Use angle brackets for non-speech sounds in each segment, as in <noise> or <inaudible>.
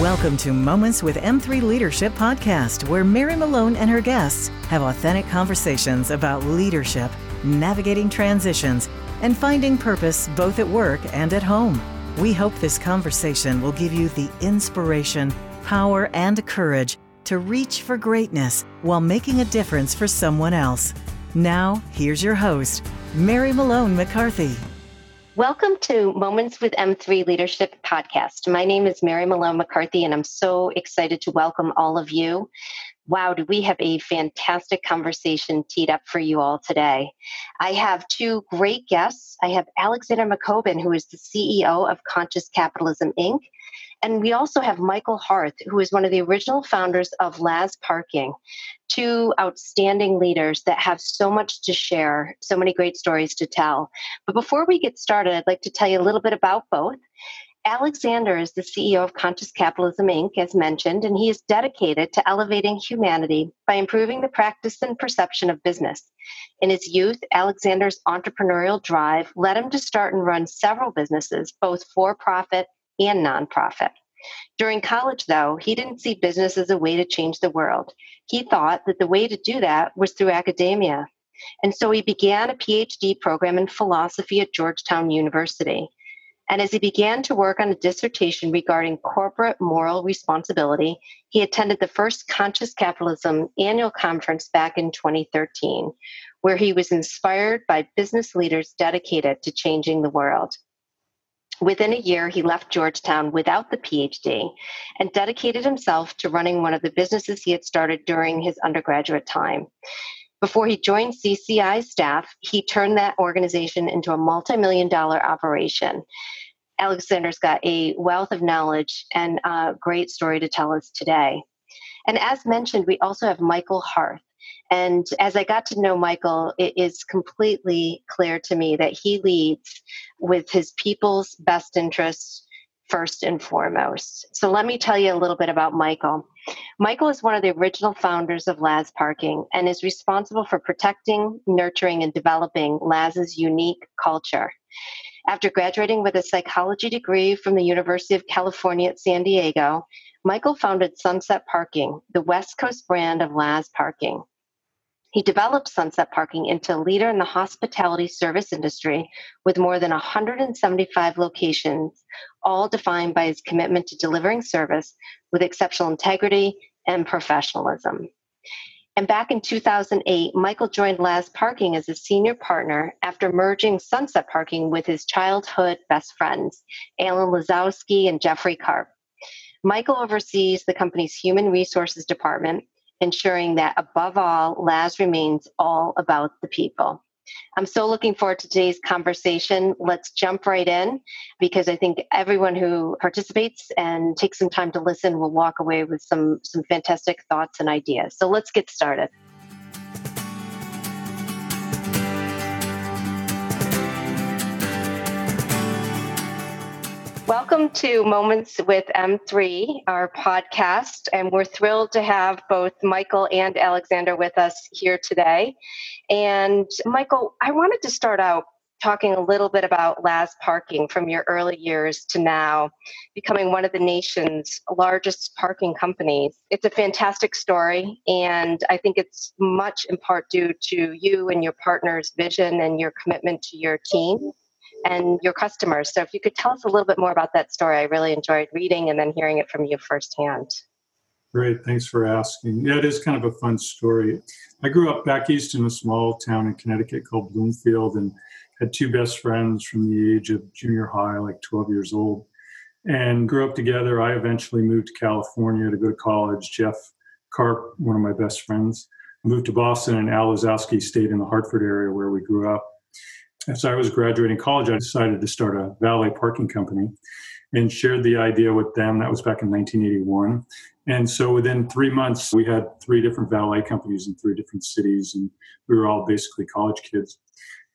Welcome to Moments with M3 Leadership podcast, where Mary Malone and her guests have authentic conversations about leadership, navigating transitions, and finding purpose both at work and at home. We hope this conversation will give you the inspiration, power, and courage to reach for greatness while making a difference for someone else. Now, here's your host, Mary Malone McCarthy. Welcome to Moments with M3 Leadership Podcast. My name is Mary Malone McCarthy, and I'm so excited to welcome all of you. Wow, do we have a fantastic conversation teed up for you all today? I have two great guests. I have Alexander McCobin, who is the CEO of Conscious Capitalism Inc., and we also have Michael Harth, who is one of the original founders of Laz Parking, two outstanding leaders that have so much to share, so many great stories to tell. But before we get started, I'd like to tell you a little bit about both. Alexander is the CEO of Conscious Capitalism Inc., as mentioned, and he is dedicated to elevating humanity by improving the practice and perception of business. In his youth, Alexander's entrepreneurial drive led him to start and run several businesses, both for profit and nonprofit. During college, though, he didn't see business as a way to change the world. He thought that the way to do that was through academia. And so he began a PhD program in philosophy at Georgetown University. And as he began to work on a dissertation regarding corporate moral responsibility, he attended the first Conscious Capitalism annual conference back in 2013, where he was inspired by business leaders dedicated to changing the world. Within a year, he left Georgetown without the PhD and dedicated himself to running one of the businesses he had started during his undergraduate time. Before he joined CCI staff, he turned that organization into a multi million dollar operation. Alexander's got a wealth of knowledge and a great story to tell us today. And as mentioned, we also have Michael Harth. And as I got to know Michael, it is completely clear to me that he leads with his people's best interests first and foremost. So let me tell you a little bit about Michael. Michael is one of the original founders of Laz Parking and is responsible for protecting, nurturing, and developing Laz's unique culture. After graduating with a psychology degree from the University of California at San Diego, Michael founded Sunset Parking, the West Coast brand of Laz Parking. He developed Sunset Parking into a leader in the hospitality service industry with more than 175 locations, all defined by his commitment to delivering service with exceptional integrity and professionalism. And back in 2008, Michael joined Laz Parking as a senior partner after merging Sunset Parking with his childhood best friends, Alan Lazowski and Jeffrey Karp. Michael oversees the company's human resources department ensuring that above all, Laz remains all about the people. I'm so looking forward to today's conversation. Let's jump right in because I think everyone who participates and takes some time to listen will walk away with some, some fantastic thoughts and ideas. So let's get started. Welcome to Moments with M3, our podcast. And we're thrilled to have both Michael and Alexander with us here today. And Michael, I wanted to start out talking a little bit about Laz Parking from your early years to now, becoming one of the nation's largest parking companies. It's a fantastic story, and I think it's much in part due to you and your partner's vision and your commitment to your team and your customers. So if you could tell us a little bit more about that story, I really enjoyed reading and then hearing it from you firsthand. Great, thanks for asking. Yeah, it is kind of a fun story. I grew up back east in a small town in Connecticut called Bloomfield and had two best friends from the age of junior high, like 12 years old, and grew up together. I eventually moved to California to go to college. Jeff Karp, one of my best friends, moved to Boston, and Al Lazowski stayed in the Hartford area where we grew up as I was graduating college, I decided to start a valet parking company and shared the idea with them. That was back in 1981. And so within three months, we had three different valet companies in three different cities, and we were all basically college kids.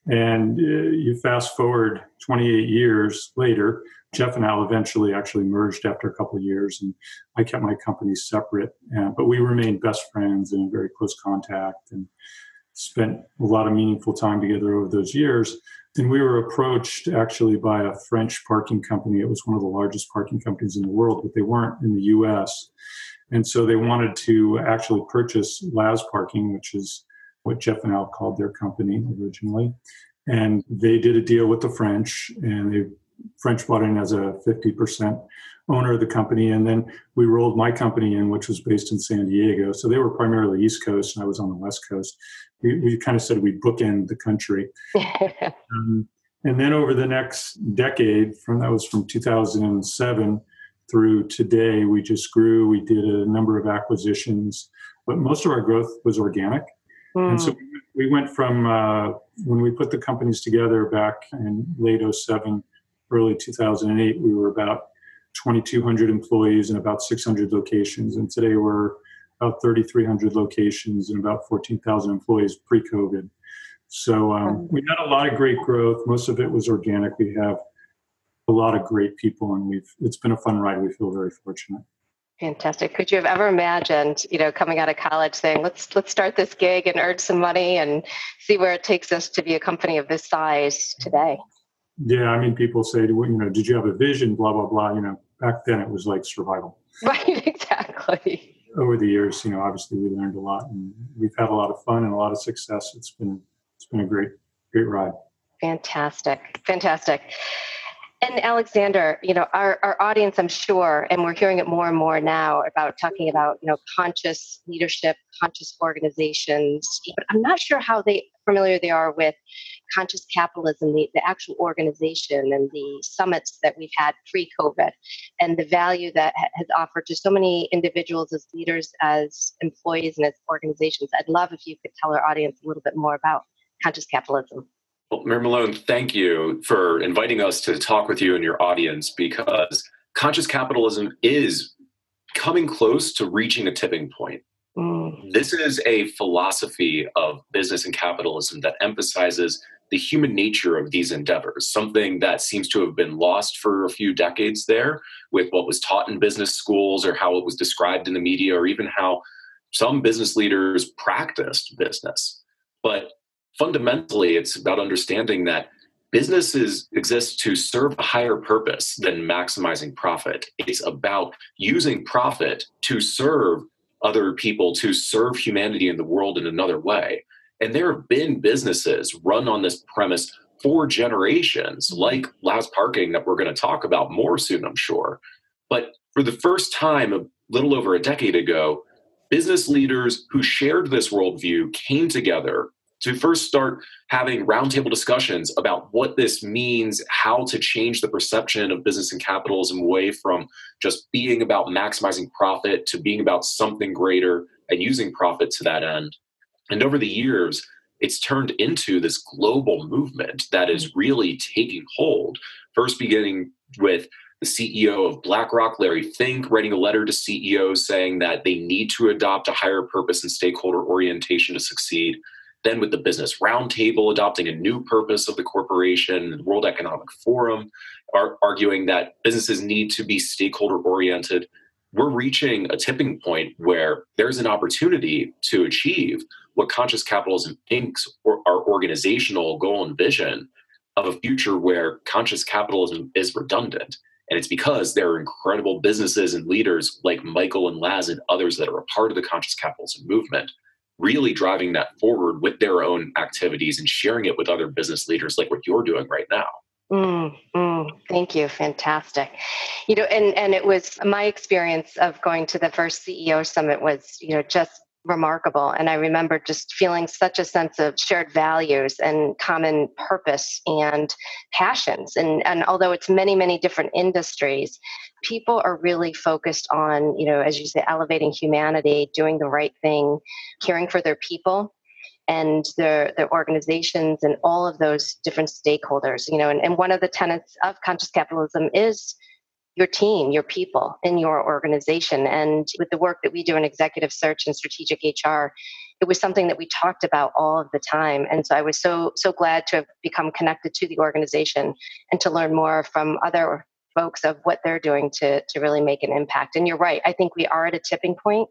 And uh, you fast forward 28 years later, Jeff and Al eventually actually merged after a couple of years, and I kept my companies separate. Uh, but we remained best friends and in very close contact. And spent a lot of meaningful time together over those years. And we were approached actually by a French parking company. It was one of the largest parking companies in the world, but they weren't in the US. And so they wanted to actually purchase Laz Parking, which is what Jeff and Al called their company originally. And they did a deal with the French, and the French bought in as a 50% owner of the company. And then we rolled my company in, which was based in San Diego. So they were primarily East Coast, and I was on the West Coast. We, we kind of said we bookend the country. <laughs> um, and then over the next decade, from that was from 2007 through today, we just grew. We did a number of acquisitions, but most of our growth was organic. Mm. And so hmm. we went from uh, when we put the companies together back in late 07, early 2008, we were about 2,200 employees and about 600 locations. And today we're about 3,300 locations and about 14,000 employees pre COVID. So um, we had a lot of great growth. Most of it was organic. We have a lot of great people, and we've it's been a fun ride. We feel very fortunate. Fantastic. Could you have ever imagined, you know, coming out of college saying, let's let's start this gig and earn some money and see where it takes us to be a company of this size today? Yeah, I mean, people say, you know, did you have a vision? Blah blah blah. You know, back then it was like survival. <laughs> Right. Exactly. Over the years, you know, obviously we learned a lot, and we've had a lot of fun and a lot of success. It's been it's been a great great ride. Fantastic. Fantastic. And Alexander, you know, our, our audience, I'm sure, and we're hearing it more and more now about talking about, you know, conscious leadership, conscious organizations. But I'm not sure how they familiar they are with conscious capitalism, the, the actual organization and the summits that we've had pre-COVID and the value that ha- has offered to so many individuals as leaders, as employees, and as organizations. I'd love if you could tell our audience a little bit more about conscious capitalism. Well, Mary Malone, thank you for inviting us to talk with you and your audience because conscious capitalism is coming close to reaching a tipping point. Mm. This is a philosophy of business and capitalism that emphasizes the human nature of these endeavors, something that seems to have been lost for a few decades there with what was taught in business schools or how it was described in the media or even how some business leaders practiced business. But fundamentally, it's about understanding that businesses exist to serve a higher purpose than maximizing profit. It's about using profit to serve other people, to serve humanity in the world in another way. And there have been businesses run on this premise for generations, mm-hmm. like Laz Parking, that we're going to talk about more soon, I'm sure. But for the first time, a little over a decade ago, business leaders who shared this worldview came together to first start having roundtable discussions about what this means, how to change the perception of business and capitalism away from just being about maximizing profit to being about something greater and using profit to that end. And over the years, it's turned into this global movement that is mm-hmm. really taking hold. First, beginning with the CEO of BlackRock, Larry Fink, writing a letter to CEOs saying that they need to adopt a higher purpose and stakeholder orientation to succeed. Then, with the Business Roundtable adopting a new purpose of the corporation, the World Economic Forum are arguing that businesses need to be stakeholder oriented. We're reaching a tipping point where there's an opportunity to achieve what conscious capitalism thinks or our organizational goal and vision of a future where conscious capitalism is redundant. And it's because there are incredible businesses and leaders like Michael and Laz and others that are a part of the conscious capitalism movement really driving that forward with their own activities and sharing it with other business leaders like what you're doing right now. Mm, mm, thank you. Fantastic. You know, and, and it was my experience of going to the first CEO summit was, you know, just remarkable. And I remember just feeling such a sense of shared values and common purpose and passions. And, and although it's many, many different industries, people are really focused on, you know, as you say, elevating humanity, doing the right thing, caring for their people and their their organizations and all of those different stakeholders you know and, and one of the tenets of conscious capitalism is your team, your people in your organization. And with the work that we do in executive search and strategic HR, it was something that we talked about all of the time. And so I was so so glad to have become connected to the organization and to learn more from other folks of what they're doing to to really make an impact. And you're right. I think we are at a tipping point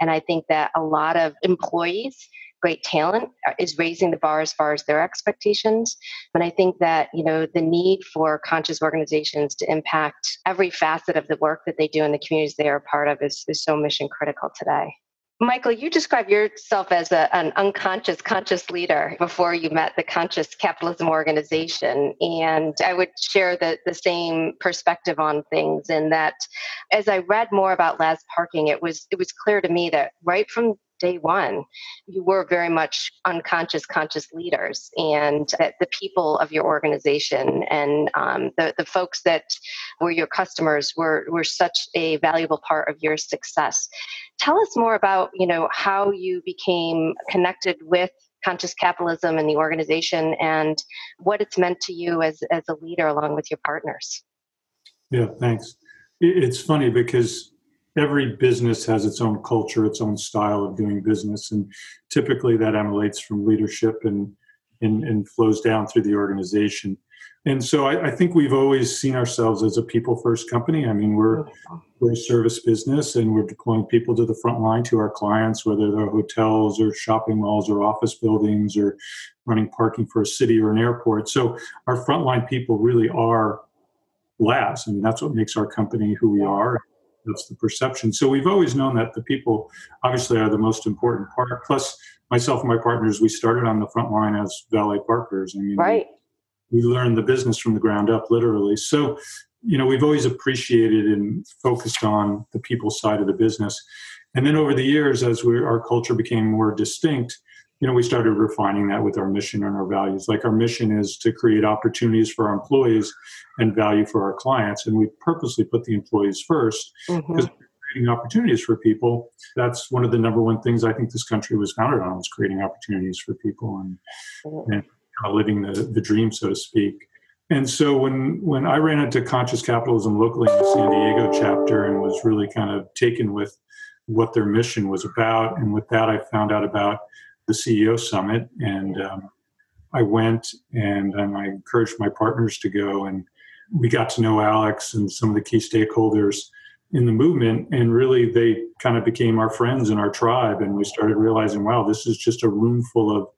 and I think that a lot of employees great talent uh, is raising the bar as far as their expectations. And I think that, you know, the need for conscious organizations to impact every facet of the work that they do in the communities they are a part of is, is so mission critical today. Michael, you describe yourself as a, an unconscious, conscious leader before you met the Conscious Capitalism Organization. And I would share the, the same perspective on things in that as I read more about Laz Parking, it was it was clear to me that right from day one, you were very much unconscious, conscious leaders, and that the people of your organization and um, the, the folks that were your customers were, were such a valuable part of your success. Tell us more about, you know, how you became connected with conscious capitalism and the organization and what it's meant to you as, as a leader along with your partners. Yeah, thanks. It's funny because every business has its own culture, its own style of doing business, and typically that emanates from leadership and and, and flows down through the organization. And so I, I, think we've always seen ourselves as a people first company. I mean, we're we're a service business, and we're deploying people to the front line to our clients, whether they're hotels or shopping malls or office buildings or running parking for a city or an airport. So our frontline people really are labs. I mean, that's what makes our company who we are that's the perception. So we've always known that the people obviously are the most important part. Plus, myself and my partners, we started on the front line as valet parkers. I mean, right. we, we learned the business from the ground up, literally. So, you know, we've always appreciated and focused on the people side of the business. And then over the years, as we, our culture became more distinct, you know, we started refining that with our mission and our values. Like our mission is to create opportunities for our employees and value for our clients. And we purposely put the employees first mm-hmm. because creating opportunities for people. That's one of the number one things I think this country was founded on was creating opportunities for people and, mm-hmm. and kind of living the, the dream, so to speak. And so when when I ran into conscious capitalism locally in the San Diego chapter and was really kind of taken with what their mission was about, and with that I found out about the CEO summit, and um, I went and, and I encouraged my partners to go, and we got to know Alex and some of the key stakeholders in the movement, and really they kind of became our friends and our tribe, and we started realizing, wow, this is just a room full of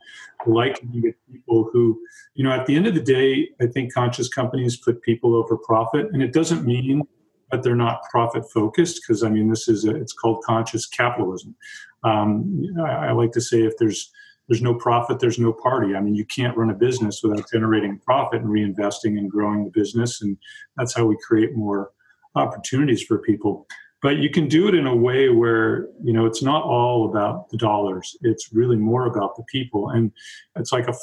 like-minded people who, you know, at the end of the day, I think conscious companies put people over profit, and it doesn't mean that they're not profit focused because I mean this is a, it's called conscious capitalism. Um, I, I, like to say if there's there's no profit, there's no party. I mean, you can't run a business without generating profit and reinvesting and growing the business, and that's how we create more opportunities for people. But you can do it in a way where you know it's not all about the dollars. It's really more about the people, and it's like a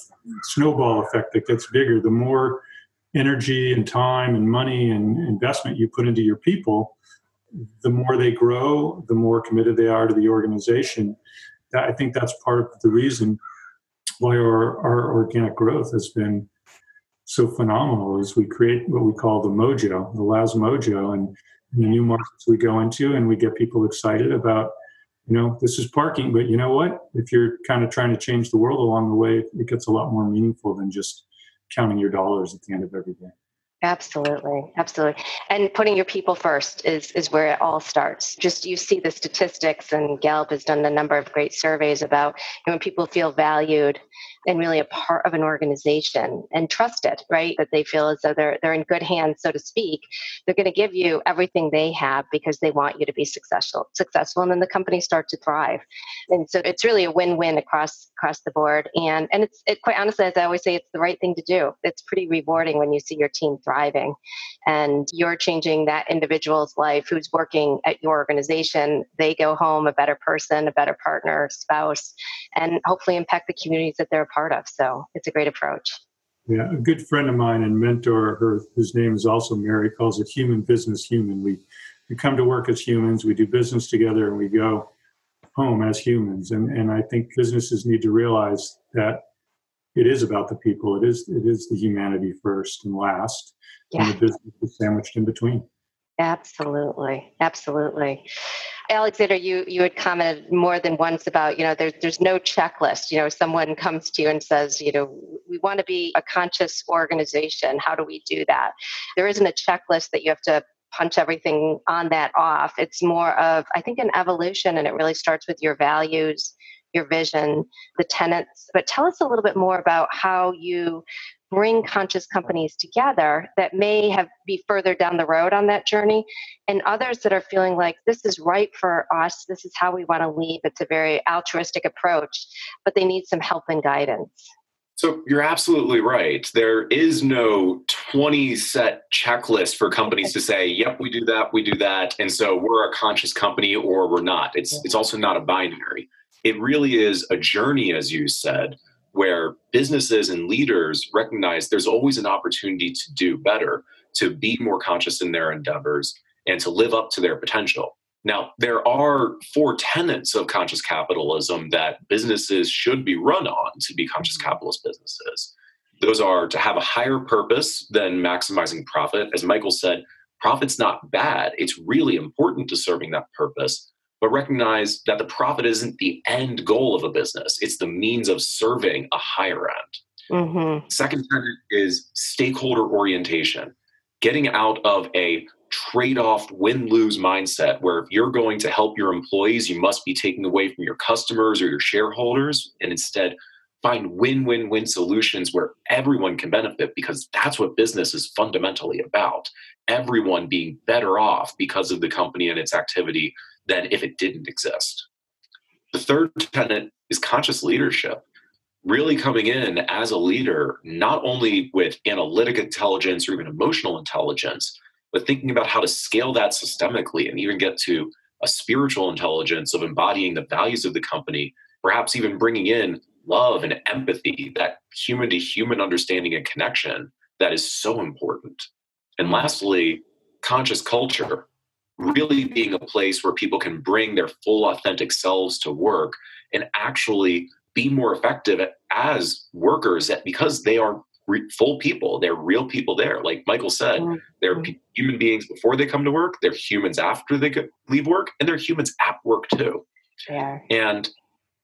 snowball effect that gets bigger. The more energy and time and money and investment you put into your people, the more they grow, the more committed they are to the organization. I think that's part of the reason why our, our organic growth has been so phenomenal is we create what we call the mojo, the Laz mojo, and the new markets we go into and we get people excited about, you know, this is parking, but you know what? If you're kind of trying to change the world along the way, it gets a lot more meaningful than just counting your dollars at the end of every day. Absolutely, absolutely. And putting your people first is is where it all starts. Just you see the statistics, and Gallup has done a number of great surveys about you know, when people feel valued and really a part of an organization and trusted, right? That they feel as though they're they're in good hands, so to speak. They're going to give you everything they have because they want you to be successful, successful, and then the company starts to thrive. And so it's really a win-win across across the board. And and it's it quite honestly, as I always say, it's the right thing to do. It's pretty rewarding when you see your team thriving, and you're changing that individual's life who's working at your organization. They go home a better person, a better partner, spouse, and hopefully impact the communities that they're a part of. So it's a great approach. Yeah, a good friend of mine and mentor, her whose name is also Mary, calls it human business human. We we come to work as humans, we do business together, and we go home as humans. And and I think businesses need to realize that it is about the people. It is it is the humanity first and last, yeah. and the business is sandwiched in between. Absolutely, absolutely. Alexander, you you had commented more than once about you know there's there's no checklist. You know, someone comes to you and says, you know, we want to be a conscious organization. How do we do that? There isn't a checklist that you have to punch everything on that off. It's more of I think an evolution, and it really starts with your values, your vision, the tenants. But tell us a little bit more about how you bring conscious companies together that may have be further down the road on that journey and others that are feeling like this is right for us this is how we want to lead it's a very altruistic approach but they need some help and guidance so you're absolutely right. There is no 20 set checklist for companies to say, yep, we do that, we do that. And so we're a conscious company or we're not. It's it's also not a binary. It really is a journey, as you said, where businesses and leaders recognize there's always an opportunity to do better, to be more conscious in their endeavors, and to live up to their potential. Now, there are four tenets of conscious capitalism that businesses should be run on to be conscious mm-hmm. capitalist businesses. Those are to have a higher purpose than maximizing profit. As Michael said, profit's not bad. It's really important to serving that purpose, but recognize that the profit isn't the end goal of a business, it's the means of serving a higher end. Mm-hmm. Second tenet is stakeholder orientation, getting out of a trade off win lose mindset where if you're going to help your employees, you must be taking away from your customers or your shareholders, and instead find win win win solutions where everyone can benefit because that's what business is fundamentally about. Everyone being better off because of the company and its activity than if it didn't exist. The third tenet is conscious leadership. Really coming in as a leader, not only with analytic intelligence or even emotional intelligence, but thinking about how to scale that systemically and even get to a spiritual intelligence of embodying the values of the company, perhaps even bringing in love and empathy, that human to human understanding and connection that is so important. And lastly, conscious culture, really being a place where people can bring their full authentic selves to work and actually be more effective as workers because they are re- full people. They're real people there. Like Michael said, mm-hmm. they're p- human beings before they come to work. They're humans after they leave work, and they're humans at work too. Yeah. And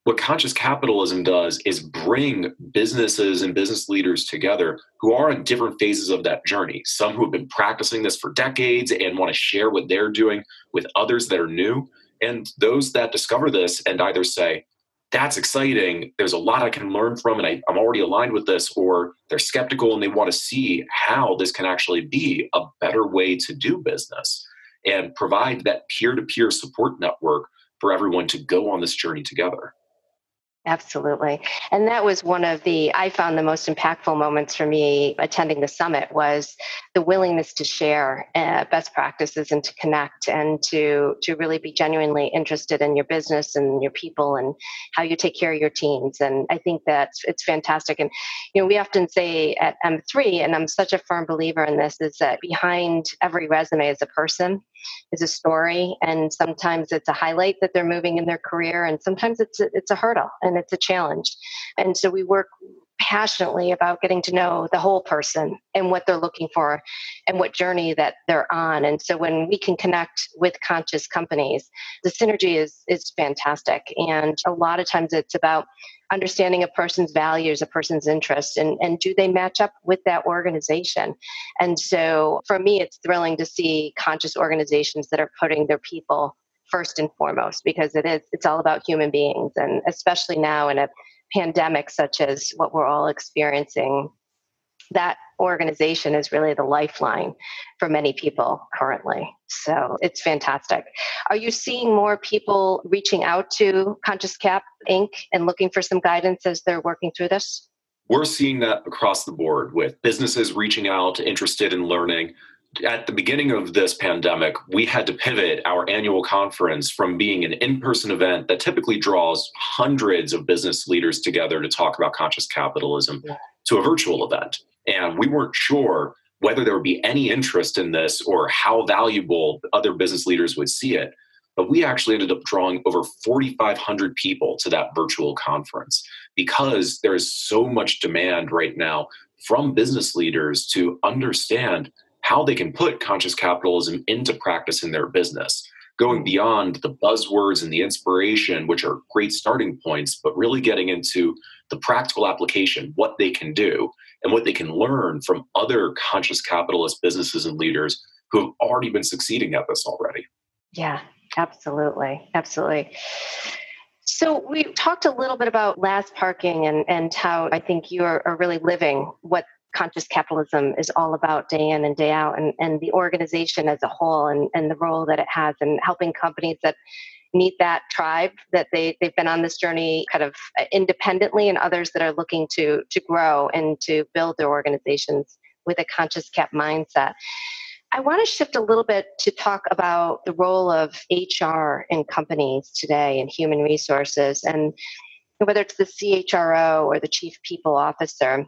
what conscious capitalism does is bring businesses and business leaders together who are in different phases of that journey. Some who have been practicing this for decades and want to share what they're doing with others that are new. And those that discover this and either say, that's exciting. There's a lot I can learn from, and I, am already aligned with this, or they're skeptical and they want to see how this can actually be a better way to do business and provide that peer to peer support network for everyone to go on this journey together. Absolutely. And that was one of the, I found the most impactful moments for me attending the summit was the willingness to share uh, best practices and to connect and to, to really be genuinely interested in your business and your people and how you take care of your teams. And I think that it's fantastic. And, you know, we often say at M3, and I'm such a firm believer in this, is that behind every resume is a person is a story and sometimes it's a highlight that they're moving in their career and sometimes it's a, it's a hurdle and it's a challenge. And so we work passionately about getting to know the whole person and what they're looking for and what journey that they're on and so when we can connect with conscious companies the synergy is is fantastic and a lot of times it's about understanding a person's values, a person's interests, and, and do they match up with that organization? And so for me, it's thrilling to see conscious organizations that are putting their people first and foremost because it is it's all about human beings and especially now in a pandemic such as what we're all experiencing that organization is really the lifeline for many people currently. So it's fantastic. Are you seeing more people reaching out to Conscious Cap Inc. and looking for some guidance as they're working through this? We're seeing that across the board with businesses reaching out, interested in learning. At the beginning of this pandemic, we had to pivot our annual conference from being an in person event that typically draws hundreds of business leaders together to talk about conscious capitalism yeah. to a virtual event. And we weren't sure whether there would be any interest in this or how valuable other business leaders would see it. But we actually ended up drawing over 4,500 people to that virtual conference because there is so much demand right now from business leaders to understand how they can put conscious capitalism into practice in their business, going hmm. beyond the buzzwords and the inspiration, which are great starting points, but really getting into the practical application, what they can do, and what they can learn from other conscious capitalist businesses and leaders who have already been succeeding at this already. Yeah, absolutely. Absolutely. So we talked a little bit about Laz parking and, and how I think you are, are really living what conscious capitalism is all about day in and day out and, and the organization as a whole and, and the role that it has in helping companies that meet that tribe that they, they've been on this journey kind of uh, independently and others that are looking to to grow and to build their organizations with a conscious cap mindset. I want to shift a little bit to talk about the role of HR in companies today and human resources and whether it's the CHRO or the chief people officer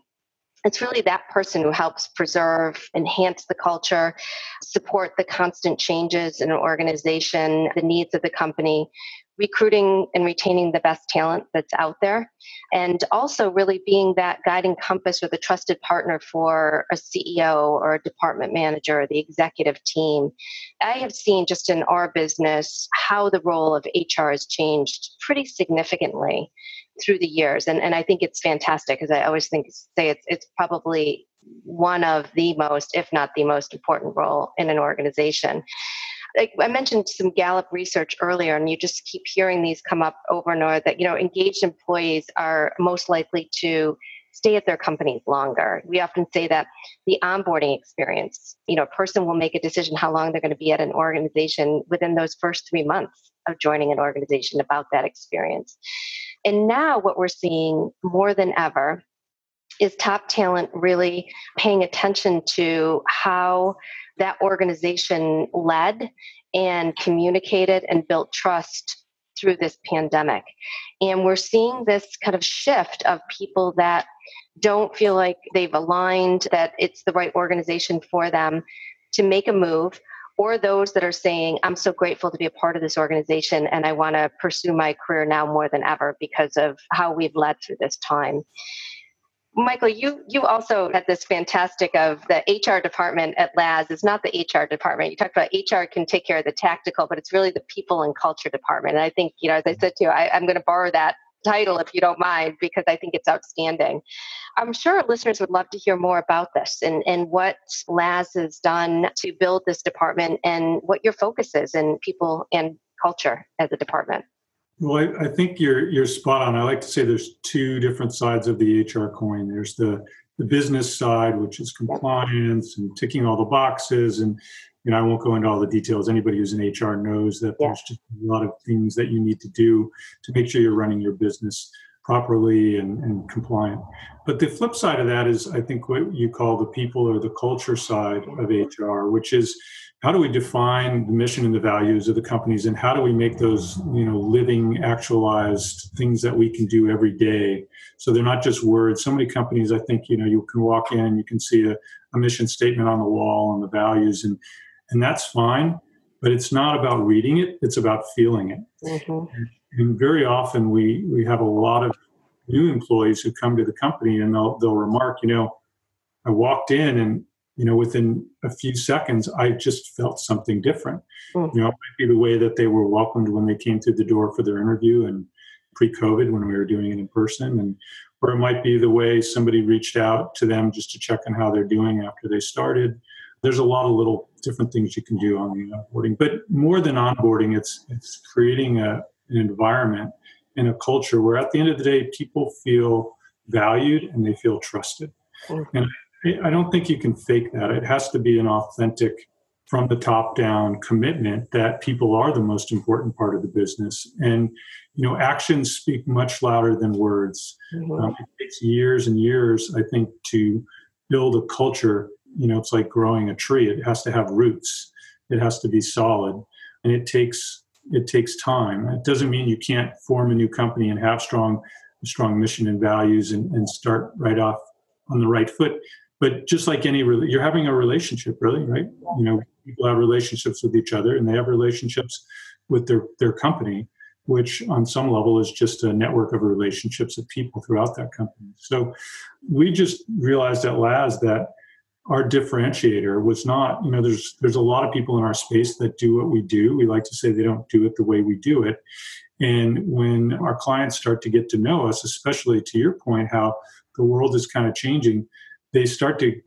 it's really that person who helps preserve, enhance the culture, support the constant changes in an organization, the needs of the company, recruiting and retaining the best talent that's out there, and also really being that guiding compass or the trusted partner for a CEO or a department manager or the executive team. I have seen just in our business how the role of HR has changed pretty significantly through the years. And, and I think it's fantastic because I always think say it's it's probably one of the most, if not the most important role in an organization. Like I mentioned some Gallup research earlier, and you just keep hearing these come up over and over that you know engaged employees are most likely to stay at their companies longer. We often say that the onboarding experience, you know, a person will make a decision how long they're going to be at an organization within those first three months of joining an organization about that experience. And now what we're seeing more than ever is top talent really paying attention to how that organization led and communicated and built trust through this pandemic. And we're seeing this kind of shift of people that don't feel like they've aligned, that it's the right organization for them to make a move, or those that are saying, I'm so grateful to be a part of this organization and I want to pursue my career now more than ever because of how we've led through this time. Michael, you you also had this fantastic of the HR department at Laz is not the HR department. You talked about HR can take care of the tactical, but it's really the people and culture department. And I think, you know, as I said to you, I, I'm going to borrow that title if you don't mind, because I think it's outstanding. I'm sure listeners would love to hear more about this and, and what Laz has done to build this department and what your focus is in people and culture as a department. Well, I, I, think you're you're spot on. I like to say there's two different sides of the HR coin. There's the the business side, which is compliance and ticking all the boxes, and you know I won't go into all the details. Anybody who's in HR knows that yeah. there's just a lot of things that you need to do to make sure you're running your business properly and, and compliant. But the flip side of that is, I think, what you call the people or the culture side of HR, which is how do we define the mission and the values of the companies and how do we make those you know living actualized things that we can do every day so they're not just words so many companies i think you know you can walk in you can see a, a mission statement on the wall and the values and and that's fine but it's not about reading it it's about feeling it mm-hmm. And very often we we have a lot of new employees who come to the company and they'll they'll remark you know i walked in and you know, within a few seconds, I just felt something different. Mm. You know, it might be the way that they were welcomed when they came through the door for their interview and pre-COVID when we were doing it in person, and or it might be the way somebody reached out to them just to check on how they're doing after they started. There's a lot of little different things you can do on the onboarding, but more than onboarding, it's it's creating a, an environment and a culture where at the end of the day, people feel valued and they feel trusted. Mm-hmm. And I don't think you can fake that. It has to be an authentic, from the top down commitment that people are the most important part of the business. And, you know, actions speak much louder than words. Mm-hmm. Um, it takes years and years, I think, to build a culture. You know, it's like growing a tree, it has to have roots, it has to be solid, and it takes it takes time. It doesn't mean you can't form a new company and have strong strong mission and values and, and start right off on the right foot. But just like any you're having a relationship really right? You know people have relationships with each other and they have relationships with their their company which on some level is just a network of relationships of people throughout that company. So we just realized at Laz that our differentiator was not you know there's there's a lot of people in our space that do what we do we like to say they don't do it the way we do it and when our clients start to get to know us especially to your point how the world is kind of changing they start to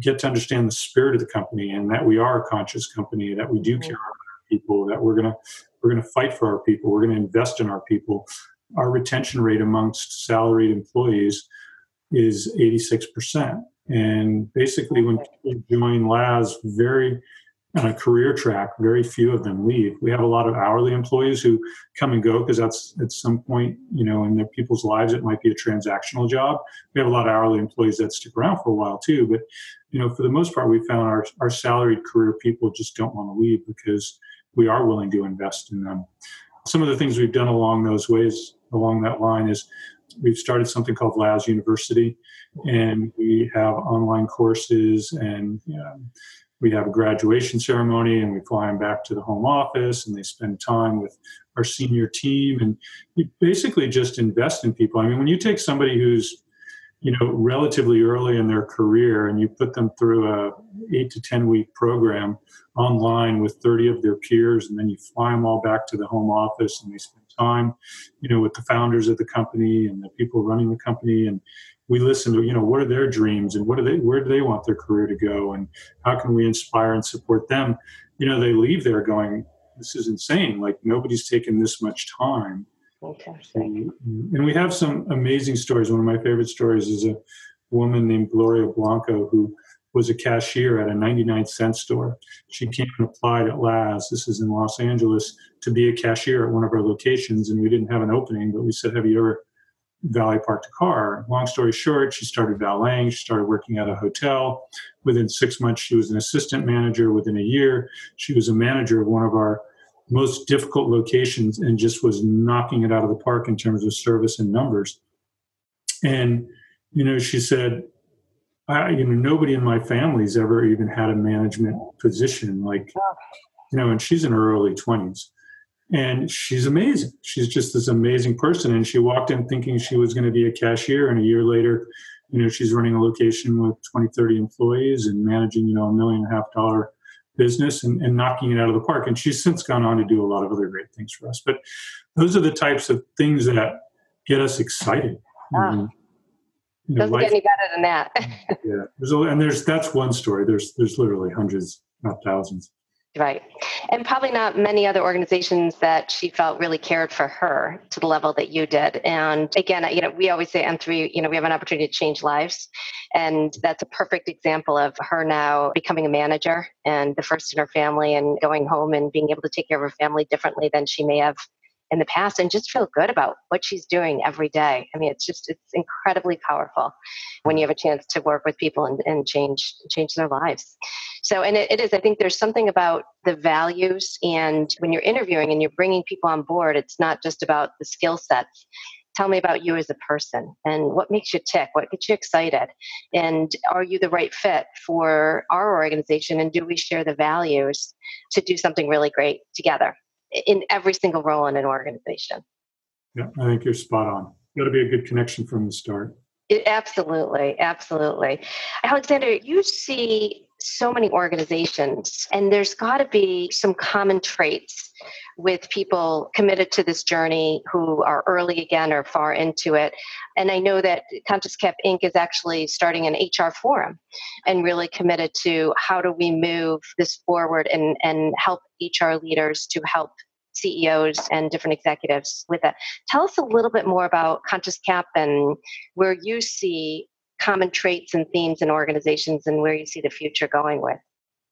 get to understand the spirit of the company and that we are a conscious company, that we do mm-hmm. care about our people, that we're going to we're going to fight for our people, we're going to invest in our people. Our retention rate amongst salaried employees is 86%. And basically, when people join Laz, very on a career track, very few of them leave. We have a lot of hourly employees who come and go because that's at some point, you know, in their people's lives, it might be a transactional job. We have a lot of hourly employees that stick around for a while too. But, you know, for the most part, we found our, our salaried career people just don't want to leave because we are willing to invest in them. Some of the things we've done along those ways, along that line, is we've started something called Laz University, and we have online courses and um, we have a graduation ceremony and we fly them back to the home office and they spend time with our senior team and you basically just invest in people. I mean when you take somebody who's you know relatively early in their career and you put them through a 8 to 10 week program online with 30 of their peers and then you fly them all back to the home office and they spend time you know with the founders of the company and the people running the company. And we listen to you know what are their dreams and what do they where do they want their career to go? And how can we inspire and support them? You know they leave there going this is insane. Like nobody's taken this much time. And, and we have some amazing stories. One of my favorite stories is a woman named gloria blanco who was a cashier at a 99 cent store she came and applied at Laz this is in los angeles to be a cashier at one of our locations and we didn't have an opening but we said have you ever Valet parked a car. Long story short, she started valeting. She started working at a hotel. Within six months, she was an assistant manager. Within a year, she was a manager of one of our most difficult locations and just was knocking it out of the park in terms of service and numbers. And, you know, she said, I, you know, nobody in my family's ever even had a management position. Like, you know, and she's in her early 20s and she's amazing. She's just this amazing person. And she walked in thinking she was going to be a cashier, and a year later, you know, she's running a location with 20, 30 employees and managing, you know, a million and a half dollar business and, and knocking it out of the park. And she's since gone on to do a lot of other great things for us. But those are the types of things that get us excited. You know, mm-hmm. Doesn't life, get any better than that. <laughs> yeah, there's a, and there's that's one story. There's there's literally hundreds, not thousands. Right. And probably not many other organizations that she felt really cared for her to the level that you did. And again, you know, we always say M3, you know, we have an opportunity to change lives. And that's a perfect example of her now becoming a manager and the first in her family and going home and being able to take care of her family differently than she may have in the past and just feel good about what she's doing every day. I mean, it's just it's incredibly powerful when you have a chance to work with people and, and change change their lives. So, and it, it is. I think there's something about the values, and when you're interviewing and you're bringing people on board, it's not just about the skill sets. Tell me about you as a person and what makes you tick, what gets you excited, and are you the right fit for our organization? And do we share the values to do something really great together? In every single role in an organization. Yeah, I think you're spot on. Got to be a good connection from the start. It, absolutely, absolutely. Alexander, you see so many organizations, and there's got to be some common traits with people committed to this journey who are early again or far into it. And I know that Conscious Cap Inc. is actually starting an HR forum and really committed to how do we move this forward and, and help HR leaders to help CEOs and different executives with it. Tell us a little bit more about Conscious Cap and where you see common traits and themes in organizations and where you see the future going with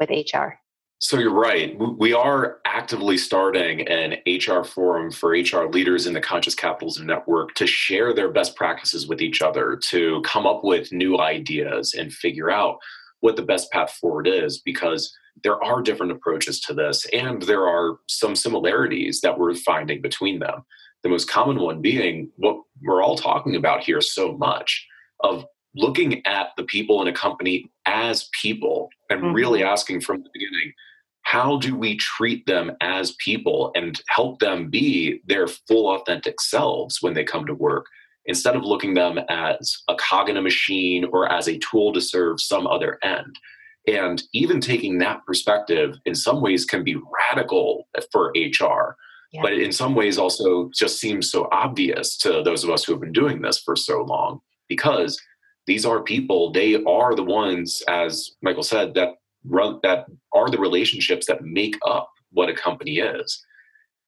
with HR. So you're right. We are actively starting an HR forum for HR leaders in the Conscious Capitalism Network to share their best practices with each other, to come up with new ideas and figure out what the best path forward is because there are different approaches to this and there are some similarities that we're finding between them. The most common one being what we're all talking about here so much of looking at the people in a company as people and mm-hmm. really asking from the beginning how do we treat them as people and help them be their full authentic selves when they come to work instead of looking them as a cog in a machine or as a tool to serve some other end and even taking that perspective in some ways can be radical for hr yeah. but in some ways also just seems so obvious to those of us who have been doing this for so long because these are people they are the ones as michael said that run that are the relationships that make up what a company is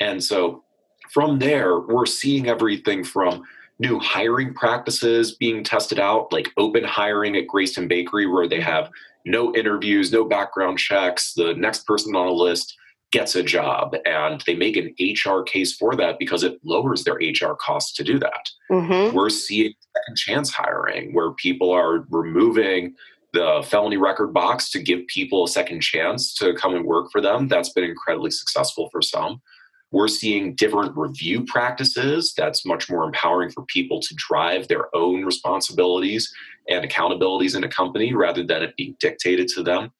And so from there, we're seeing everything from new hiring practices being tested out, like open hiring at Greyston Bakery, where they have no interviews, no background checks. The next person on a list gets a job, and they make an HR case for that because it lowers their HR costs to do that. Mm-hmm. We're seeing second chance hiring where people are removing the felony record box to give people a second chance to come and work for them. That's been incredibly successful for some. We're seeing different review practices that's much more empowering for people to drive their own responsibilities and accountabilities in a company rather than it being dictated to them.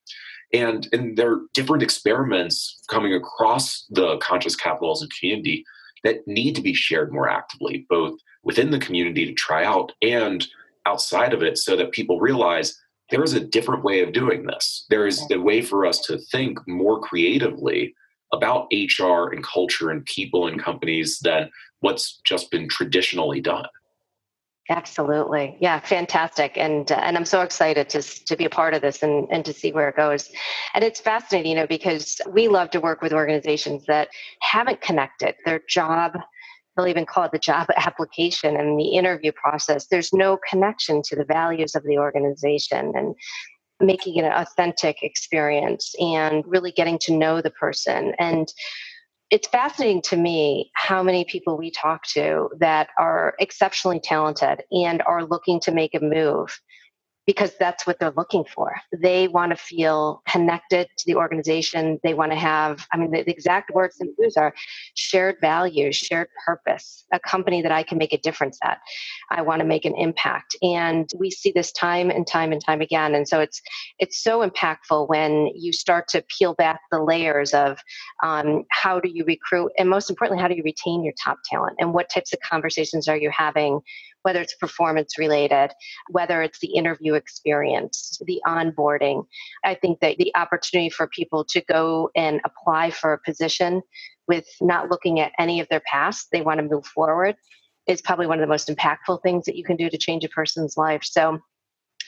And, and there are different experiments coming across the conscious capitalism community that need to be shared more actively, both within the community to try out and outside of it, so that people realize there is a different way of doing this. There is a way for us to think more creatively about HR and culture and people and companies than what's just been traditionally done. Absolutely. Yeah, fantastic. And uh, and I'm so excited to to be a part of this and and to see where it goes. And it's fascinating, you know, because we love to work with organizations that haven't connected their job they'll even call it the job <laughs> application and the interview process. There's no connection to the values of the organization. And making it an authentic experience and really getting to know the person. And it's fascinating to me how many people we talk to that are exceptionally talented and are looking to make a move because that's what they're looking for. They want to feel connected to the organization. They want to have, I mean, the, the, exact words and use are shared values, shared purpose, a company that I can make a difference at. I want to make an impact. And we see this time and time and time again. And so it's it's so impactful when you start to peel back the layers of um, how do you recruit and most importantly, how do you retain your top talent and what types of conversations are you having whether it's performance related, whether it's the interview experience, the onboarding. I think that the opportunity for people to go and apply for a position with not looking at any of their past, they want to move forward, is probably one of the most impactful things that you can do to change a person's life. So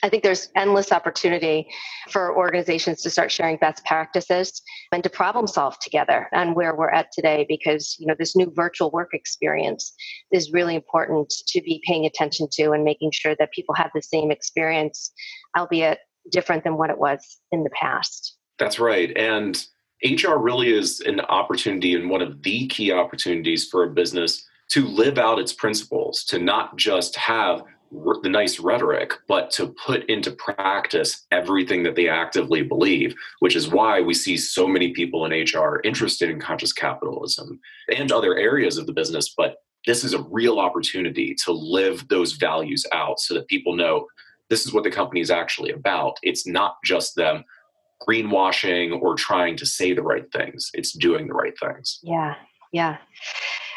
I think there's endless opportunity for organizations to start sharing best practices and to problem solve together on where we're at today because you know this new virtual work experience is really important to be paying attention to and making sure that people have the same experience albeit different than what it was in the past. That's right. And HR really is an opportunity and one of the key opportunities for a business to live out its principles, to not just have the nice rhetoric, but to put into practice everything that they actively believe, which is why we see so many people in HR interested in conscious capitalism and other areas of the business. But this is a real opportunity to live those values out so that people know this is what the company is actually about. It's not just them greenwashing or trying to say the right things, it's doing the right things. Yeah, yeah.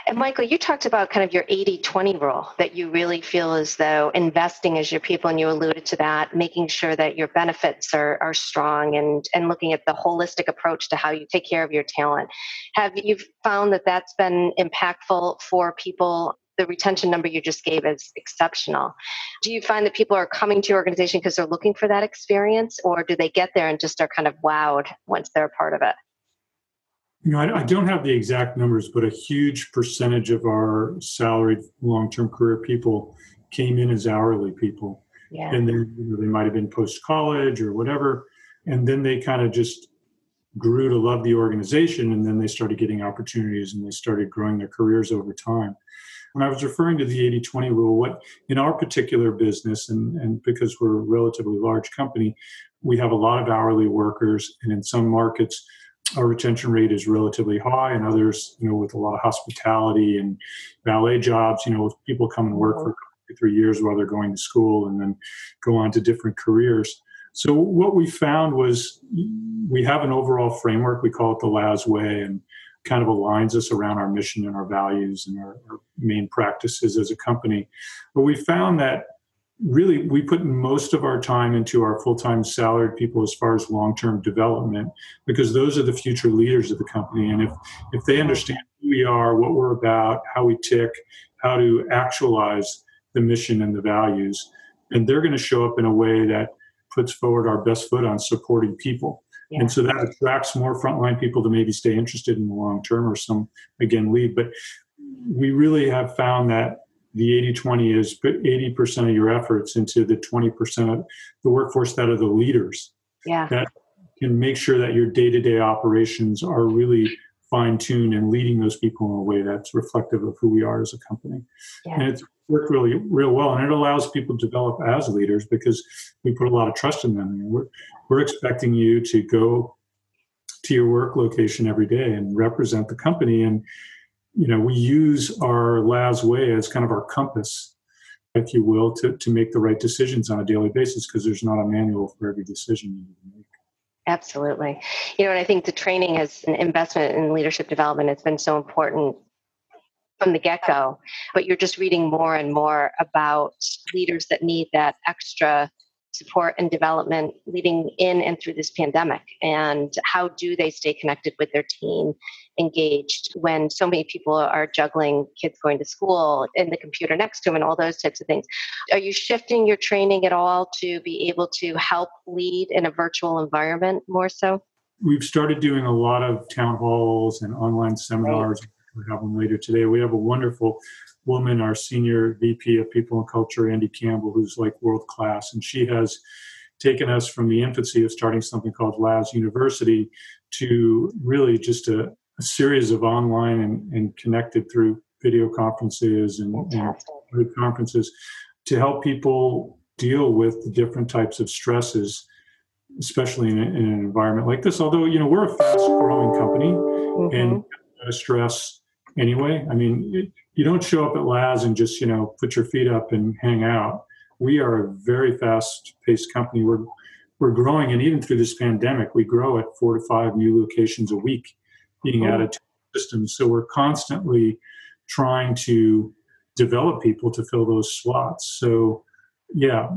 And Michael, you talked about kind of your 80 20 rule that you really feel as though investing as your people, and you alluded to that, making sure that your benefits are, are strong and, and looking at the holistic approach to how you take care of your talent. Have you found that that's been impactful for people? The retention number you just gave is exceptional. Do you find that people are coming to your organization because they're looking for that experience, or do they get there and just are kind of wowed once they're a part of it? You know, I, I, don't have the exact numbers, but a huge percentage of our salaried long-term career people came in as hourly people, yeah. and then you know, they might have been post-college or whatever, and then they kind of just grew to love the organization, and then they started getting opportunities, and they started growing their careers over time. When I was referring to the 80-20 rule, what in our particular business, and, and because we're a relatively large company, we have a lot of hourly workers, and in some markets our retention rate is relatively high, and others, you know, with a lot of hospitality and valet jobs, you know, people come and work for mm-hmm. three years while they're going to school and then go on to different careers. So what we found was we have an overall framework. We call it the Laz way, and kind of aligns us around our mission and our values and our, our main practices as a company. But we found that really we put most of our time into our full-time salaried people as far as long-term development because those are the future leaders of the company and if if they understand who we are what we're about how we tick how to actualize the mission and the values and they're going to show up in a way that puts forward our best foot on supporting people Yeah. And so that attracts more frontline people to maybe stay interested in the long term or some, again, leave. But we really have found that the 80 20 is put 80% of your efforts into the 20% of the workforce that are the leaders. Yeah. That can make sure that your day to day operations are really fine tuned and leading those people in a way that's reflective of who we are as a company. Yeah. And it's worked really, real well. And it allows people to develop as leaders because we put a lot of trust in them. I mean, we're, we're expecting you to go to your work location every day and represent the company. And, you know, we use our Laz way as kind of our compass, if you will, to, to make the right decisions on a daily basis because there's not a manual for every decision you need to make. Absolutely. You know, and I think the training has an investment in leadership development has been so important from the get go. But you're just reading more and more about leaders that need that extra support and development leading in and through this pandemic? And how do they stay connected with their team engaged when so many people are juggling kids going to school and the computer next to them and all those types of things? Are you shifting your training at all to be able to help lead in a virtual environment more so? We've started doing a lot of town halls and online seminars. Right. we have them later today. We have a wonderful woman, our senior VP of People and Culture, Andy Campbell, who's like world class, and she has taken us from the infancy of starting something called Laz University to really just a, a series of online and, and, connected through video conferences and, and conferences to help people deal with the different types of stresses especially in, a, in, an environment like this. Although you know we're a fast growing company mm-hmm. and stress anyway. I mean it, you don't show up at Laz and just you know put your feet up and hang out. We are a very fast-paced company. We're we're growing, and even through this pandemic, we grow at four to five new locations a week being oh. added to the system. So we're constantly trying to develop people to fill those slots. So yeah,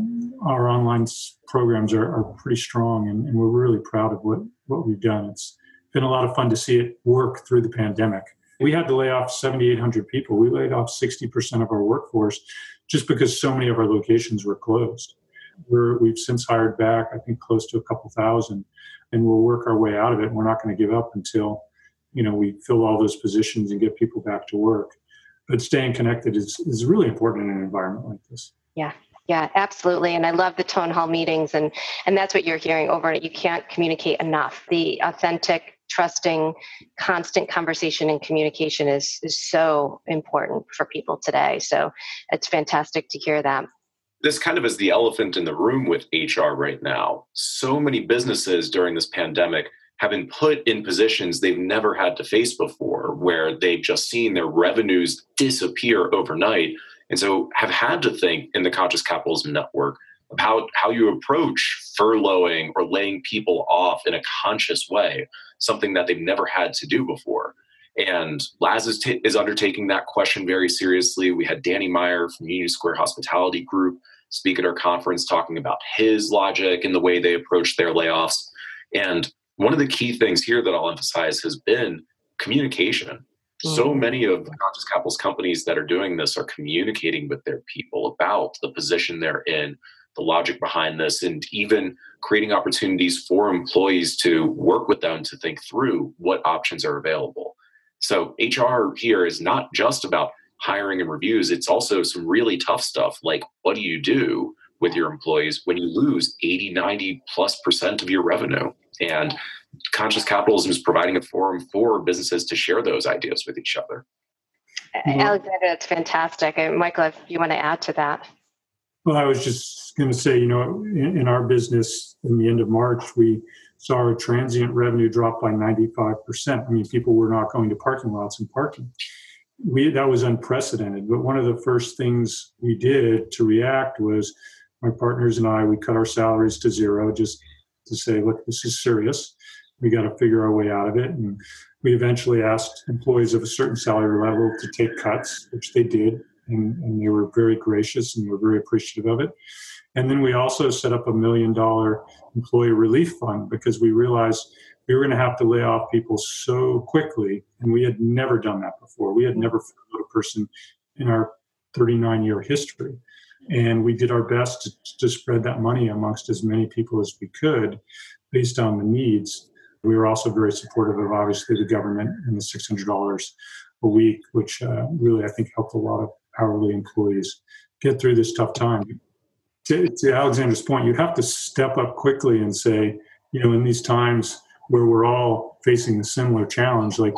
our online programs are, are pretty strong, and, and we're really proud of what what we've done. It's been a lot of fun to see it work through the pandemic. We had to lay off 7,800 people. We laid off 60% of our workforce just because so many of our locations were closed. We're, we've since hired back, I think, close to a couple thousand, and we'll work our way out of it. We're not going to give up until, you know, we fill all those positions and get people back to work. But staying connected is, is really important in an environment like this. Yeah, yeah, absolutely. And I love the town hall meetings and and that's what you're hearing over it. You can't communicate enough. The authentic trusting constant conversation and communication is is so important for people today. So it's fantastic to hear that. This kind of is the elephant in the room with hr right now. So many businesses during this pandemic have been put in positions they've never had to face before where they've just seen their revenues disappear overnight and so have had to think in the conscious capitalism network about how you approach furloughing or laying people off in a conscious way, something that they've never had to do before. And Laz is, t- is undertaking that question very seriously. We had Danny Meyer from Union Square Hospitality Group speak at our conference talking about his logic and the way they approach their layoffs. And one of the key things here that I'll emphasize has been communication. So mm. many of conscious capitals companies that are doing this are communicating with their people about the position they're in, the logic behind this, and even creating opportunities for employees to work with them to think through what options are available. So, HR here is not just about hiring and reviews, it's also some really tough stuff like what do you do with your employees when you lose 80, 90 plus percent of your revenue? And conscious capitalism is providing a forum for businesses to share those ideas with each other. Alexander, that's fantastic. And Michael, if you want to add to that. Well, I was just going to say, you know, in, in, our business, in the end of March, we saw our transient revenue drop by 95%. I mean, people were not going to parking lots and parking. We, that was unprecedented. But one of the first things we did to react was my partners and I, we cut our salaries to zero just to say, look, this is serious. We got to figure our way out of it. And we eventually asked employees of a certain salary level to take cuts, which they did and, and they were very gracious and were very appreciative of it. And then we also set up a million dollar employee relief fund because we realized we were going to have to lay off people so quickly. And we had never done that before. We had never furloughed a person in our 39 year history. And we did our best to, to, spread that money amongst as many people as we could based on the needs. We were also very supportive of obviously the government and the $600 a week, which uh, really I think helped a lot of hourly employees get through this tough time. To, to Alexander's point, you have to step up quickly and say, you know, in these times where we're all facing a similar challenge, like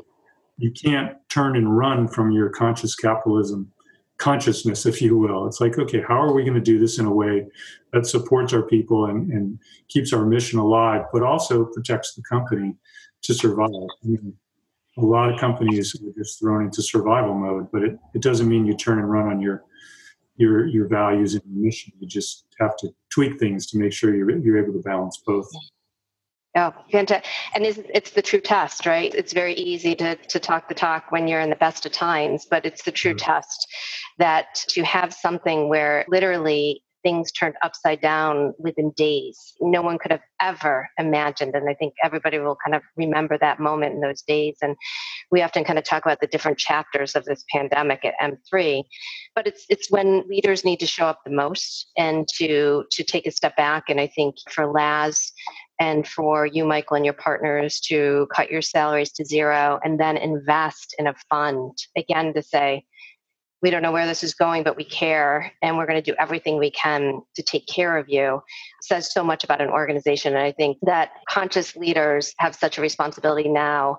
you can't turn and run from your conscious capitalism consciousness, if you will. It's like, okay, how are we going to do this in a way that supports our people and, and keeps our mission alive, but also protects the company to survive? I mean, a lot of companies are just thrown into survival mode, but it, it doesn't mean you turn and run on your your your values and your mission. You just have to tweak things to make sure you're you're able to balance both. Oh, fantastic. And it's, it's the true test, right? It's very easy to, to talk the talk when you're in the best of times, but it's the true mm-hmm. test that to have something where literally things turned upside down within days. No one could have ever imagined. And I think everybody will kind of remember that moment in those days. And we often kind of talk about the different chapters of this pandemic at M3. But it's it's when leaders need to show up the most and to to take a step back. And I think for Laz and for you, Michael, and your partners to cut your salaries to zero and then invest in a fund, again, to say, we don't know where this is going, but we care, and we're going to do everything we can to take care of you, says so much about an organization. And I think that conscious leaders have such a responsibility now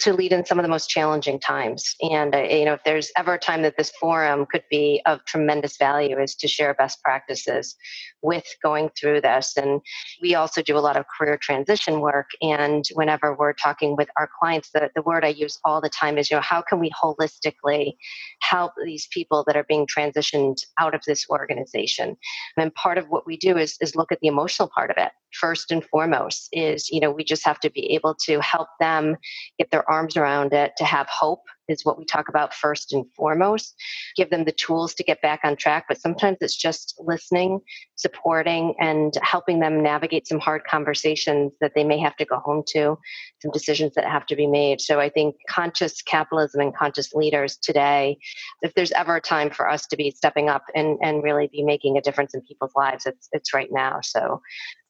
to lead in some of the most challenging times. And uh, you know, if there's ever a time that this forum could be of tremendous value, is to share best practices with going through this. And we also do a lot of career transition work. And whenever we're talking with our clients, the, the word I use all the time is, you know, how can we holistically help these people that are being transitioned out of this organization? And part of what we do is, is look at the emotional part of it first and foremost is you know we just have to be able to help them get their arms around it to have hope is what we talk about first and foremost. Give them the tools to get back on track but sometimes it's just listening supporting and helping them navigate some hard conversations that they may have to go home to some decisions that have to be made. So i think conscious capitalism and conscious leaders today if there's ever a time for us to be stepping up and, and really be making a difference in people's lives it's it's right now. So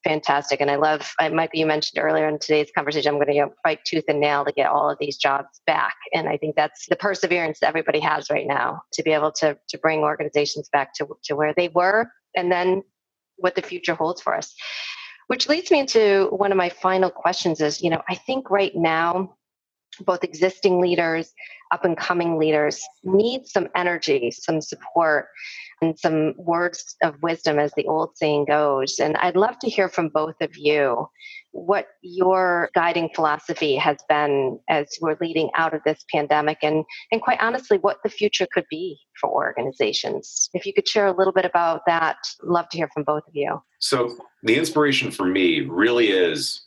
fantastic. And I love, Michael, you mentioned earlier in today's conversation, I'm going to you know, fight tooth and nail to get all of these jobs back. And I think that's the perseverance that everybody has right now to be able to, to bring organizations back to, to where they were and then what the future holds for us. Which leads me into one of my final questions is, you know, I think right now, both existing leaders, up and coming leaders need some energy, some support and some words of wisdom, as the old saying goes. And I'd love to hear from both of you what your guiding philosophy has been as we're leading out of this pandemic and, and quite honestly what the future could be for organizations if you could share a little bit about that love to hear from both of you so the inspiration for me really is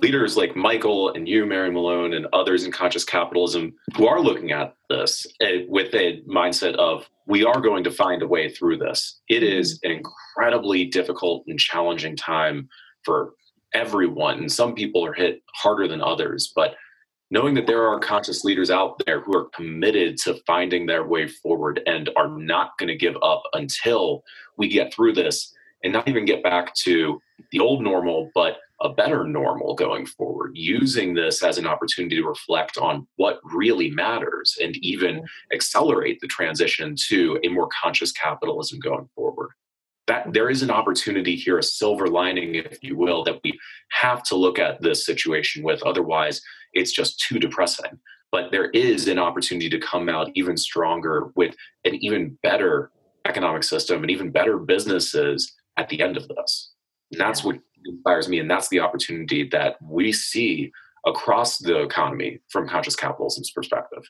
leaders like Michael and you, Mary Malone, and others in conscious capitalism who are looking at this eh, with a mindset of we are going to find a way through this. It is mm-hmm. an incredibly difficult and challenging time for everyone. And some people are hit harder than others, but knowing that there are conscious leaders out there who are committed to finding their way forward and are not going to give up until we get through this and not even get back to the old normal, but a better normal going forward, using this as an opportunity to reflect on what really matters and even mm-hmm. accelerate the transition to a more conscious capitalism going forward. That there is an opportunity here, a silver lining, if you will, that we have to look at this situation with. Otherwise, it's just too depressing. But there is an opportunity to come out even stronger with an even better economic system and even better businesses at the end of this. And that's what inspires me. And that's the opportunity that we see across the economy from conscious capitalism's perspective.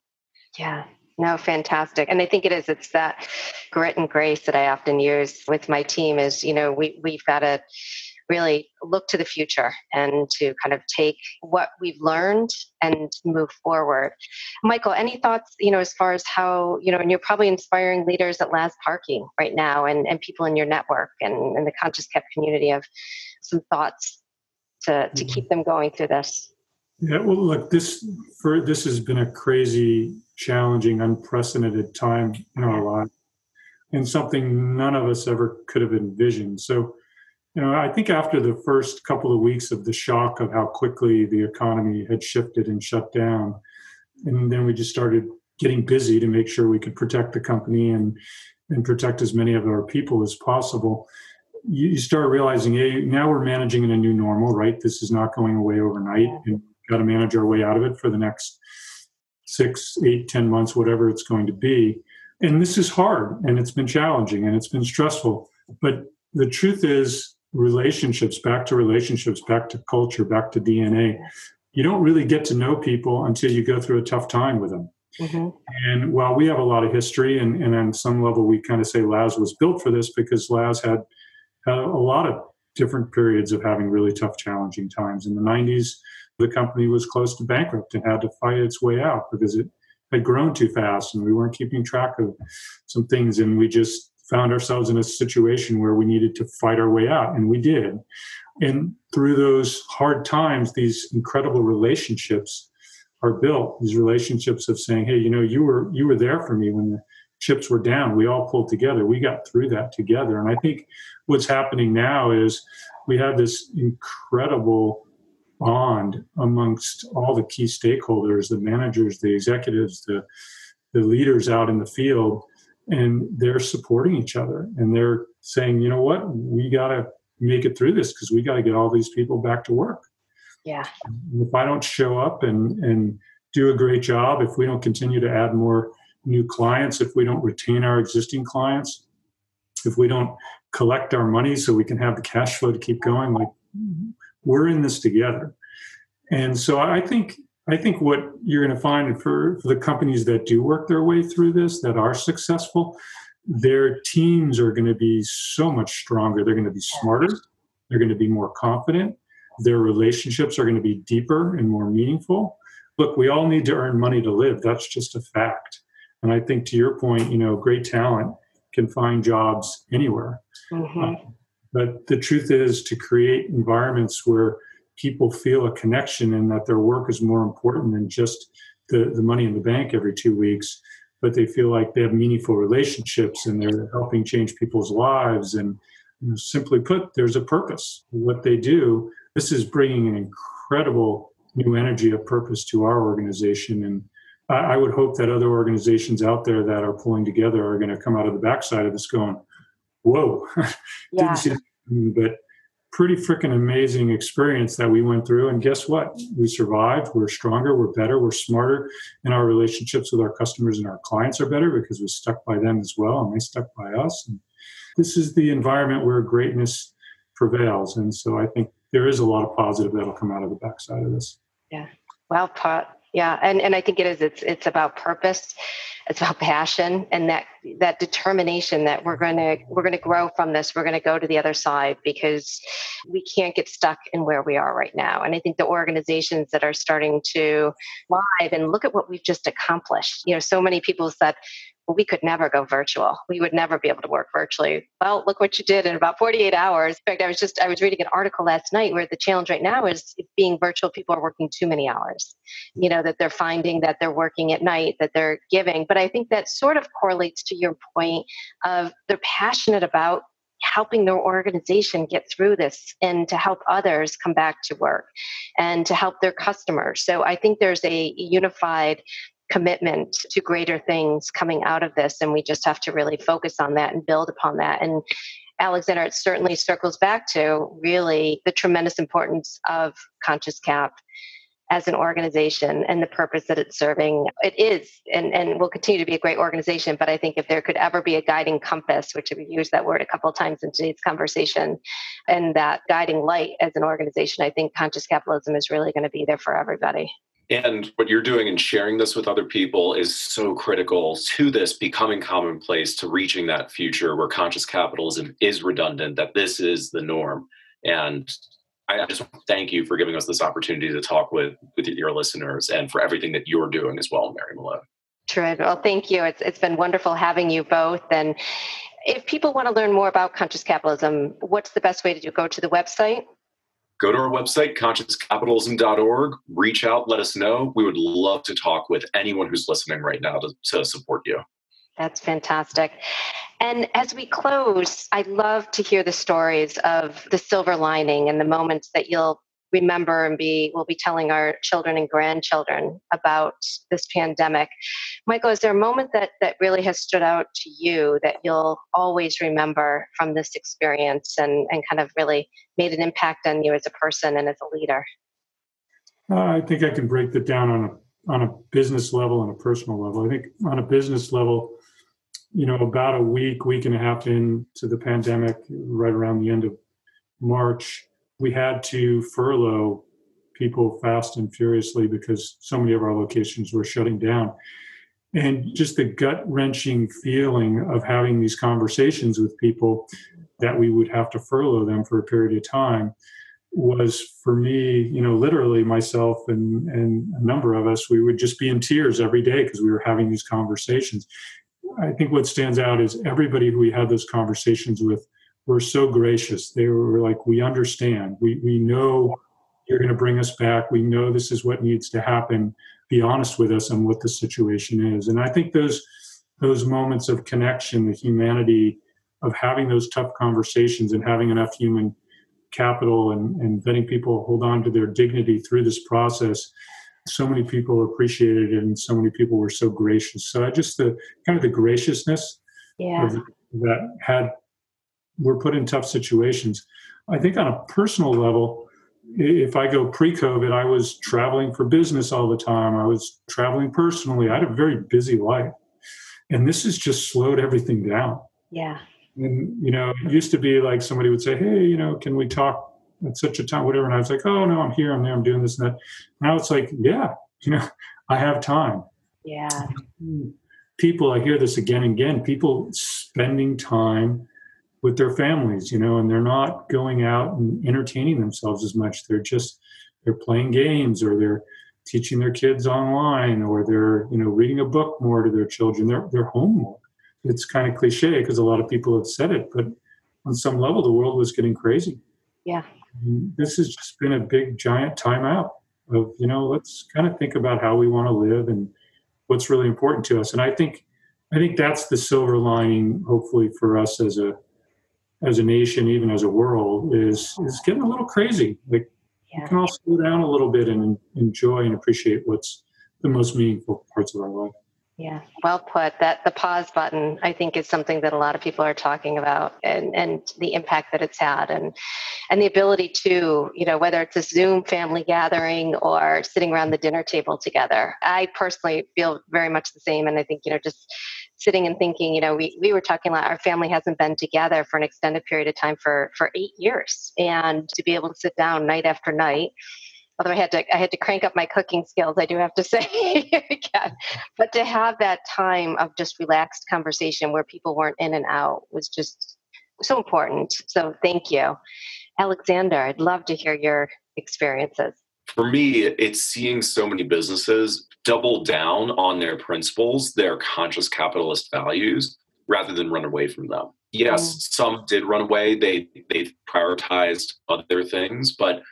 Yeah. No, fantastic. And I think it is, it's that grit and grace that I often use with my team is, you know, we, we've got to really look to the future and to kind of take what we've learned and move forward. Michael, any thoughts, you know, as far as how, you know, and you're probably inspiring leaders at Laz Parking right now and, and people in your network and, and the Conscious Cap community of some thoughts to, to keep them going through this. Yeah, well, look, this for this has been a crazy, challenging, unprecedented time in our lives, and something none of us ever could have envisioned. So, You know, I think after the first couple of weeks of the shock of how quickly the economy had shifted and shut down, and then we just started getting busy to make sure we could protect the company and and protect as many of our people as possible. You, you start realizing, hey, now we're managing in a new normal, right? This is not going away overnight, and we've got to manage our way out of it for the next six, eight, ten months, whatever it's going to be. And this is hard, and it's been challenging, and it's been stressful. But the truth is, relationships, back to relationships, back to culture, back to DNA. You don't really get to know people until you go through a tough time with them. Mm-hmm. And while we have a lot of history, and, and on some level, we kind of say Laz was built for this because Laz had, had a lot of different periods of having really tough, challenging times. In the 90s, the company was close to bankrupt and had to fight its way out because it had grown too fast and we weren't keeping track of some things. And we just found ourselves in a situation where we needed to fight our way out, and we did. And through those hard times, these incredible relationships are built. These relationships of saying, "Hey, you know, you were you were there for me when chips were down. We all pulled together. We got through that together." And I think what's happening now is we have this incredible bond amongst all the key stakeholders, the managers, the executives, the the leaders out in the field, and they're supporting each other and they're saying, you know what, we got to make it through this because we got to get all these people back to work. Yeah. If I don't show up and and do a great job, if we don't continue to add more new clients, if we don't retain our existing clients, if we don't collect our money so we can have the cash flow to keep going, like we're in this together. And so I think I think what you're going to find for, for the companies that do work their way through this, that are successful, their teams are going to be so much stronger. They're going to be smarter. They're going to be more confident their relationships are going to be deeper and more meaningful. Look, we all need to earn money to live. That's just a fact. And I think to your point, you know, great talent can find jobs anywhere. Mm-hmm. Uh, but the truth is to create environments where people feel a connection and that their work is more important than just the, the money in the bank every two weeks, but they feel like they have meaningful relationships and they're helping change people's lives. And you know, simply put, there's a purpose. What they do this is bringing an incredible new energy of purpose to our organization. And I, I would hope that other organizations out there that are pulling together are going to come out of the backside of this going, whoa, <laughs> didn't see that. But pretty freaking amazing experience that we went through. And guess what? We survived. We're stronger. We're better. We're smarter. And our relationships with our customers and our clients are better because we stuck by them as well and they stuck by us. And this is the environment where greatness prevails. And so I think there is a lot of positive that'll come out of the backside of this. Yeah. Well put. Yeah. And and I think it is it's it's about purpose. It's about passion and that that determination that we're gonna we're gonna grow from this. We're gonna go to the other side because we can't get stuck in where we are right now. And I think the organizations that are starting to live and look at what we've just accomplished. You know, so many people said we could never go virtual. We would never be able to work virtually. Well, look what you did in about 48 hours. In fact, I was just I was reading an article last night where the challenge right now is being virtual. People are working too many hours. You know that they're finding that they're working at night, that they're giving. But I think that sort of correlates to your point of they're passionate about helping their organization get through this and to help others come back to work and to help their customers. So I think there's a unified commitment to greater things coming out of this. And we just have to really focus on that and build upon that. And Alexander, it certainly circles back to really the tremendous importance of Conscious Cap as an organization and the purpose that it's serving. It is and, and will continue to be a great organization. But I think if there could ever be a guiding compass, which we've used that word a couple of times in today's conversation, and that guiding light as an organization, I think conscious capitalism is really going to be there for everybody. And what you're doing and sharing this with other people is so critical to this becoming commonplace, to reaching that future where conscious capitalism is redundant, that this is the norm. And I just thank you for giving us this opportunity to talk with, with your listeners and for everything that you're doing as well, Mary Malone. Terrific. Well, thank you. It's, it's been wonderful having you both. And if people want to learn more about conscious capitalism, what's the best way to do? Go to the website? Go to our website, consciouscapitalism.org, reach out, let us know. We would love to talk with anyone who's listening right now to, to support you. That's fantastic. And as we close, I'd love to hear the stories of the silver lining and the moments that you'll remember and be we'll be telling our children and grandchildren about this pandemic. Michael, is there a moment that that really has stood out to you that you'll always remember from this experience and, and kind of really made an impact on you as a person and as a leader? Uh, I think I can break that down on a on a business level and a personal level. I think on a business level, you know, about a week, week and a half into the pandemic, right around the end of March, we had to furlough people fast and furiously because so many of our locations were shutting down. And just the gut wrenching feeling of having these conversations with people that we would have to furlough them for a period of time was for me, you know, literally myself and, and a number of us, we would just be in tears every day because we were having these conversations. I think what stands out is everybody who we had those conversations with were so gracious. They were like, "We understand. We we know you're going to bring us back. We know this is what needs to happen. Be honest with us on what the situation is." And I think those those moments of connection, the humanity of having those tough conversations and having enough human capital and, and letting people hold on to their dignity through this process so many people appreciated it and so many people were so gracious so i just the kind of the graciousness yeah. of, that had were put in tough situations. I think on a personal level if i go pre-covid i was traveling for business all the time. I was traveling personally. I had a very busy life. And this has just slowed everything down. Yeah. And you know it used to be like somebody would say hey you know can we talk at such a time, whatever. And I was like, oh no, I'm here, I'm there, I'm doing this and that. Now it's like, yeah, <laughs> you know, I have time. Yeah. Hmm. People, I hear this again and again, people spending time with their families, you know, and they're not going out and entertaining themselves as much. They're just they're playing games or they're teaching their kids online or they're, you know, reading a book more to their children. They're they're home more. It's kind of cliche because a lot of people have said it, but on some level the world was getting crazy. Yeah this has just been a big giant timeout of you know let's kind of think about how we want to live and what's really important to us and i think i think that's the silver lining hopefully for us as a as a nation even as a world is is getting a little crazy like yeah. we can all slow down a little bit and enjoy and appreciate what's the most meaningful parts of our life yeah, well put. That the pause button, I think, is something that a lot of people are talking about, and and the impact that it's had, and and the ability to, you know, whether it's a Zoom family gathering or sitting around the dinner table together. I personally feel very much the same, and I think, you know, just sitting and thinking, you know, we we were talking about our family hasn't been together for an extended period of time for for eight years, and to be able to sit down night after night although I had to I had to crank up my cooking skills, I do have to <laughs> say again. But to have that time of just relaxed conversation where people weren't in and out was just so important. So thank you. Alexander, I'd love to hear your experiences. For me, it's seeing so many businesses double down on their principles, their conscious capitalist values, rather than run away from them. Yes, mm. some did run away. They they prioritized other things, but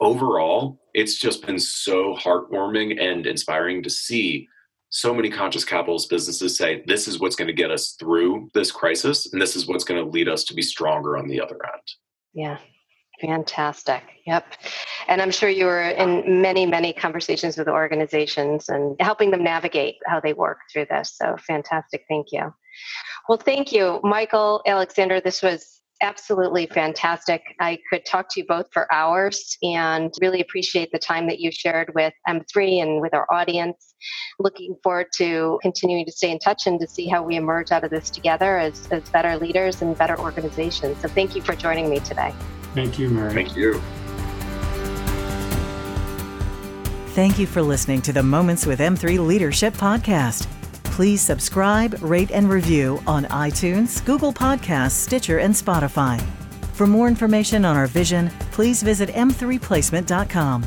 overall, it's just been so heartwarming and inspiring to see so many conscious capitalist businesses say this is what's going to get us through this crisis and this is what's going to lead us to be stronger on the other end. Yeah. Fantastic. Yep. And I'm sure you were in many, many conversations with organizations and helping them navigate how they work through this. So fantastic. Thank you. Well, thank you, Michael, Alexander. This was absolutely fantastic. I could talk to you both for hours and really appreciate the time that you shared with M3 and with our audience. Looking forward to continuing to stay in touch and to see how we emerge out of this together as, as better leaders and better organizations. So thank you for joining me today. Thank you, Mary. Thank you. Thank you for listening to the Moments with M3 Leadership podcast. Please subscribe, rate, and review on iTunes, Google Podcasts, Stitcher, and Spotify. For more information on our vision, please visit m3placement.com.